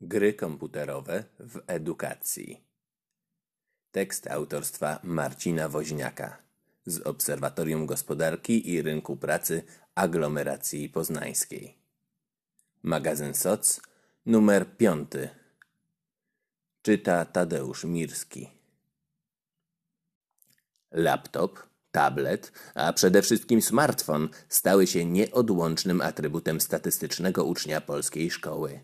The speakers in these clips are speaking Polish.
Gry komputerowe w edukacji. Tekst autorstwa Marcina Woźniaka z Obserwatorium Gospodarki i Rynku Pracy Aglomeracji Poznańskiej. Magazyn SOC, numer 5. Czyta Tadeusz Mirski. Laptop, tablet, a przede wszystkim smartfon stały się nieodłącznym atrybutem statystycznego ucznia polskiej szkoły.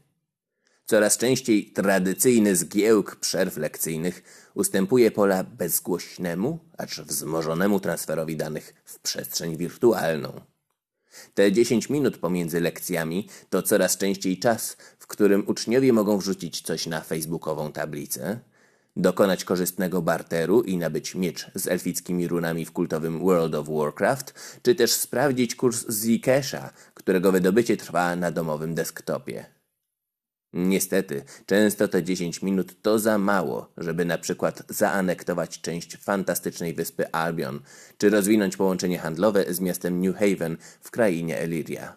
Coraz częściej tradycyjny zgiełk przerw lekcyjnych ustępuje pola bezgłośnemu, acz wzmożonemu transferowi danych w przestrzeń wirtualną. Te 10 minut pomiędzy lekcjami to coraz częściej czas, w którym uczniowie mogą wrzucić coś na facebookową tablicę, dokonać korzystnego barteru i nabyć miecz z elfickimi runami w kultowym World of Warcraft, czy też sprawdzić kurs Zkesha, którego wydobycie trwa na domowym desktopie. Niestety, często te 10 minut to za mało, żeby na przykład zaanektować część fantastycznej wyspy Albion, czy rozwinąć połączenie handlowe z miastem New Haven w krainie Eliria.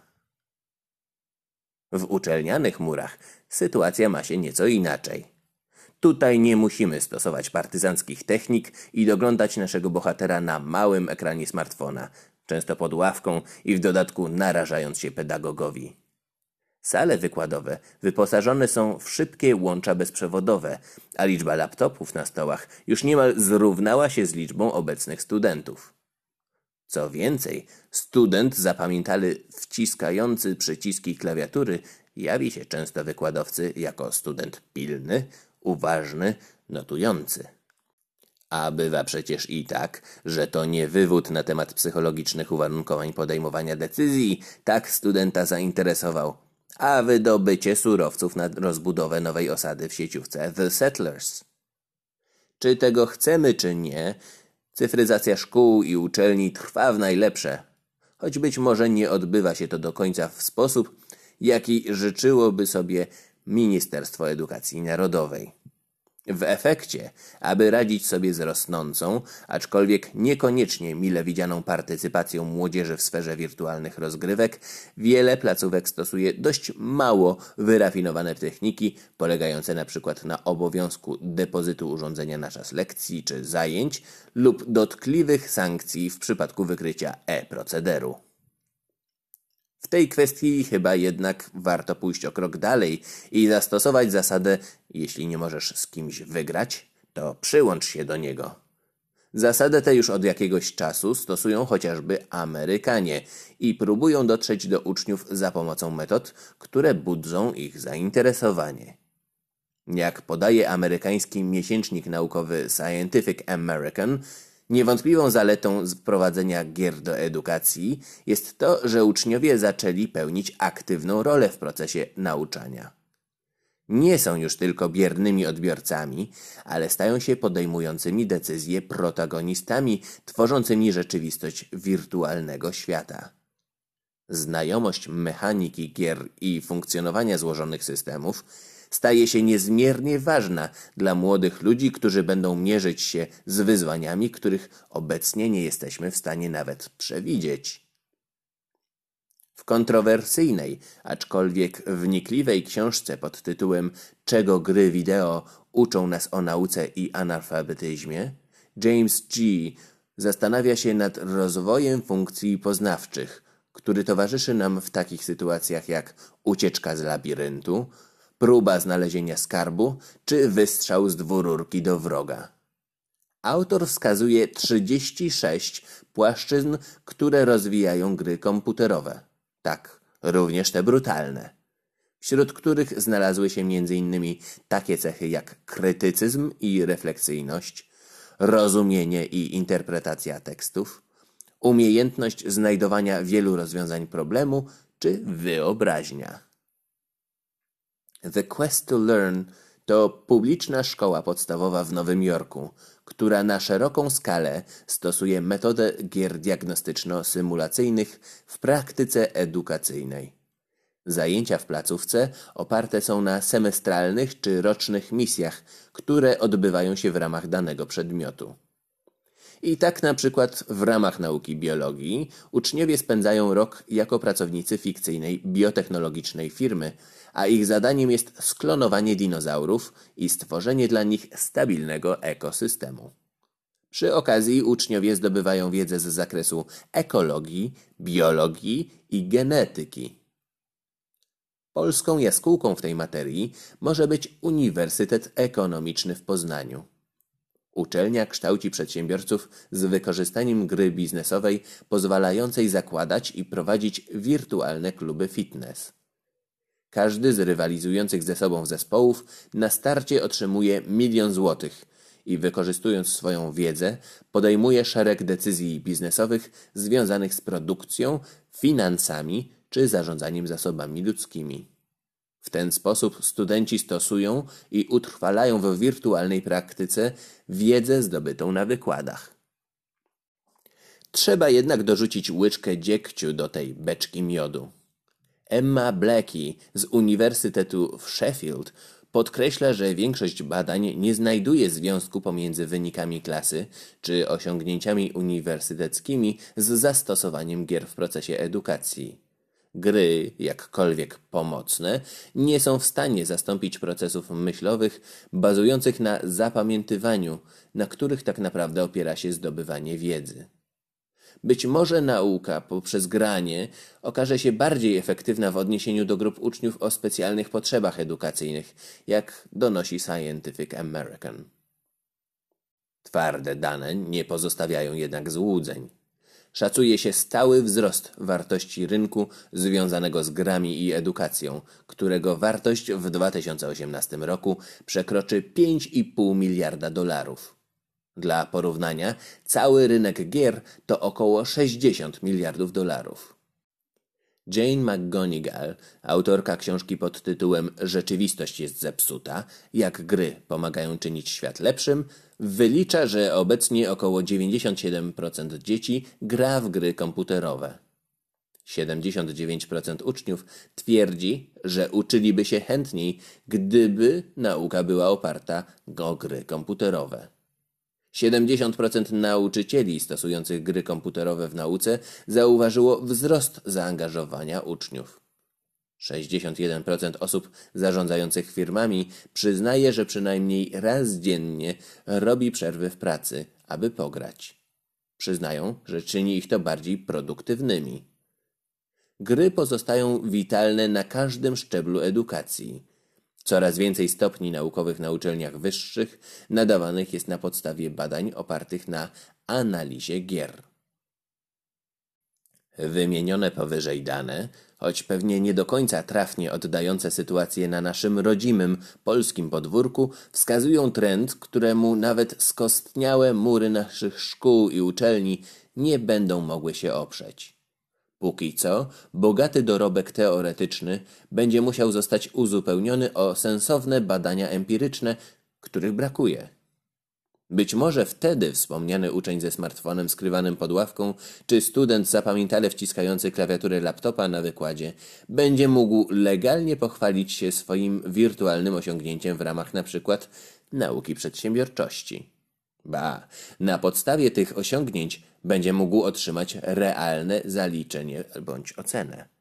W uczelnianych murach sytuacja ma się nieco inaczej. Tutaj nie musimy stosować partyzanckich technik i doglądać naszego bohatera na małym ekranie smartfona, często pod ławką i w dodatku narażając się pedagogowi. Sale wykładowe wyposażone są w szybkie łącza bezprzewodowe, a liczba laptopów na stołach już niemal zrównała się z liczbą obecnych studentów. Co więcej, student zapamiętany wciskający przyciski klawiatury jawi się często wykładowcy jako student pilny, uważny, notujący. A bywa przecież i tak, że to nie wywód na temat psychologicznych uwarunkowań podejmowania decyzji tak studenta zainteresował, a wydobycie surowców na rozbudowę nowej osady w sieciówce The Settlers. Czy tego chcemy, czy nie, cyfryzacja szkół i uczelni trwa w najlepsze, choć być może nie odbywa się to do końca w sposób, jaki życzyłoby sobie Ministerstwo Edukacji Narodowej. W efekcie, aby radzić sobie z rosnącą, aczkolwiek niekoniecznie mile widzianą partycypacją młodzieży w sferze wirtualnych rozgrywek, wiele placówek stosuje dość mało wyrafinowane techniki, polegające przykład na obowiązku depozytu urządzenia na czas lekcji czy zajęć lub dotkliwych sankcji w przypadku wykrycia e-procederu. W tej kwestii chyba jednak warto pójść o krok dalej i zastosować zasadę: jeśli nie możesz z kimś wygrać, to przyłącz się do niego. Zasadę tę już od jakiegoś czasu stosują chociażby Amerykanie i próbują dotrzeć do uczniów za pomocą metod, które budzą ich zainteresowanie. Jak podaje amerykański miesięcznik naukowy Scientific American, Niewątpliwą zaletą wprowadzenia gier do edukacji jest to, że uczniowie zaczęli pełnić aktywną rolę w procesie nauczania. Nie są już tylko biernymi odbiorcami, ale stają się podejmującymi decyzje protagonistami tworzącymi rzeczywistość wirtualnego świata. Znajomość mechaniki gier i funkcjonowania złożonych systemów staje się niezmiernie ważna dla młodych ludzi, którzy będą mierzyć się z wyzwaniami, których obecnie nie jesteśmy w stanie nawet przewidzieć. W kontrowersyjnej, aczkolwiek wnikliwej książce pod tytułem Czego gry wideo uczą nas o nauce i analfabetyzmie, James G. zastanawia się nad rozwojem funkcji poznawczych, który towarzyszy nam w takich sytuacjach jak ucieczka z labiryntu, próba znalezienia skarbu czy wystrzał z dwururki do wroga. Autor wskazuje 36 płaszczyzn, które rozwijają gry komputerowe. Tak, również te brutalne. Wśród których znalazły się m.in. takie cechy jak krytycyzm i refleksyjność, rozumienie i interpretacja tekstów, umiejętność znajdowania wielu rozwiązań problemu czy wyobraźnia. The Quest to Learn to publiczna szkoła podstawowa w Nowym Jorku, która na szeroką skalę stosuje metodę gier diagnostyczno-symulacyjnych w praktyce edukacyjnej. Zajęcia w placówce oparte są na semestralnych czy rocznych misjach, które odbywają się w ramach danego przedmiotu. I tak na przykład w ramach nauki biologii uczniowie spędzają rok jako pracownicy fikcyjnej biotechnologicznej firmy, a ich zadaniem jest sklonowanie dinozaurów i stworzenie dla nich stabilnego ekosystemu. Przy okazji uczniowie zdobywają wiedzę z zakresu ekologii, biologii i genetyki. Polską jaskółką w tej materii może być Uniwersytet Ekonomiczny w Poznaniu. Uczelnia kształci przedsiębiorców z wykorzystaniem gry biznesowej pozwalającej zakładać i prowadzić wirtualne kluby fitness. Każdy z rywalizujących ze sobą zespołów na starcie otrzymuje milion złotych i wykorzystując swoją wiedzę podejmuje szereg decyzji biznesowych związanych z produkcją, finansami czy zarządzaniem zasobami ludzkimi. W ten sposób studenci stosują i utrwalają w wirtualnej praktyce wiedzę zdobytą na wykładach. Trzeba jednak dorzucić łyczkę dziegciu do tej beczki miodu. Emma Blackie z Uniwersytetu w Sheffield podkreśla, że większość badań nie znajduje związku pomiędzy wynikami klasy czy osiągnięciami uniwersyteckimi z zastosowaniem gier w procesie edukacji. Gry, jakkolwiek pomocne, nie są w stanie zastąpić procesów myślowych bazujących na zapamiętywaniu, na których tak naprawdę opiera się zdobywanie wiedzy. Być może nauka poprzez granie okaże się bardziej efektywna w odniesieniu do grup uczniów o specjalnych potrzebach edukacyjnych, jak donosi Scientific American. Twarde dane nie pozostawiają jednak złudzeń. Szacuje się stały wzrost wartości rynku związanego z grami i edukacją, którego wartość w 2018 roku przekroczy 5,5 miliarda dolarów. Dla porównania, cały rynek gier to około 60 miliardów dolarów. Jane McGonigal, autorka książki pod tytułem Rzeczywistość jest zepsuta, jak gry pomagają czynić świat lepszym, wylicza, że obecnie około 97% dzieci gra w gry komputerowe. 79% uczniów twierdzi, że uczyliby się chętniej, gdyby nauka była oparta o gry komputerowe. 70% nauczycieli stosujących gry komputerowe w nauce zauważyło wzrost zaangażowania uczniów. 61% osób zarządzających firmami przyznaje, że przynajmniej raz dziennie robi przerwy w pracy, aby pograć. Przyznają, że czyni ich to bardziej produktywnymi. Gry pozostają witalne na każdym szczeblu edukacji. Coraz więcej stopni naukowych na uczelniach wyższych nadawanych jest na podstawie badań opartych na analizie gier. Wymienione powyżej dane, choć pewnie nie do końca trafnie oddające sytuację na naszym rodzimym polskim podwórku, wskazują trend, któremu nawet skostniałe mury naszych szkół i uczelni nie będą mogły się oprzeć. Póki co, bogaty dorobek teoretyczny będzie musiał zostać uzupełniony o sensowne badania empiryczne, których brakuje. Być może wtedy wspomniany uczeń ze smartfonem skrywanym pod ławką, czy student zapamiętale wciskający klawiaturę laptopa na wykładzie, będzie mógł legalnie pochwalić się swoim wirtualnym osiągnięciem w ramach np. nauki przedsiębiorczości. Ba, na podstawie tych osiągnięć będzie mógł otrzymać realne zaliczenie bądź ocenę.